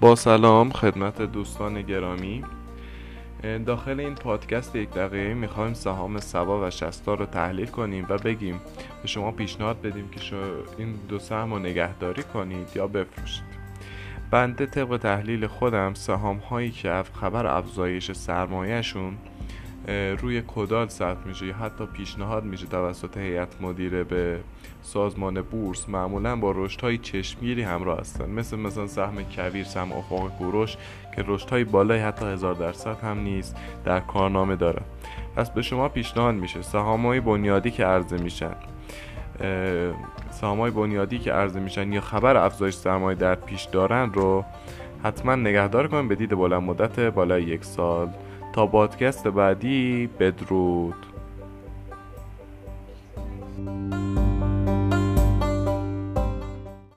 با سلام خدمت دوستان گرامی. داخل این پادکست یک دقیقه می‌خوایم سهام سبا و شستا رو تحلیل کنیم و بگیم به شما پیشنهاد بدیم که این دو سهم رو نگهداری کنید یا بفروشید. بنده طبق تحلیل خودم سهام هایی که خبر افزایش سرمایهشون روی کدال ثبت میشه یا حتی پیشنهاد میشه توسط هیئت مدیره به سازمان بورس معمولا با رشد های چشمگیری همراه هستن. مثل مثلا سهم کویر سهم افق کوروش که رشد های بالای حتی هزار درصد هم نیست در کارنامه داره. پس به شما پیشنهاد میشه. سهام های بنیادی که عرضه میشن. سهام های بنیادی که عرضه میشن یا خبر افزایش سرمایه در پیش دارن رو حتما نگهدار کنید به دید بلند مدت بالای یک سال تا پادکست بعدی بدرود.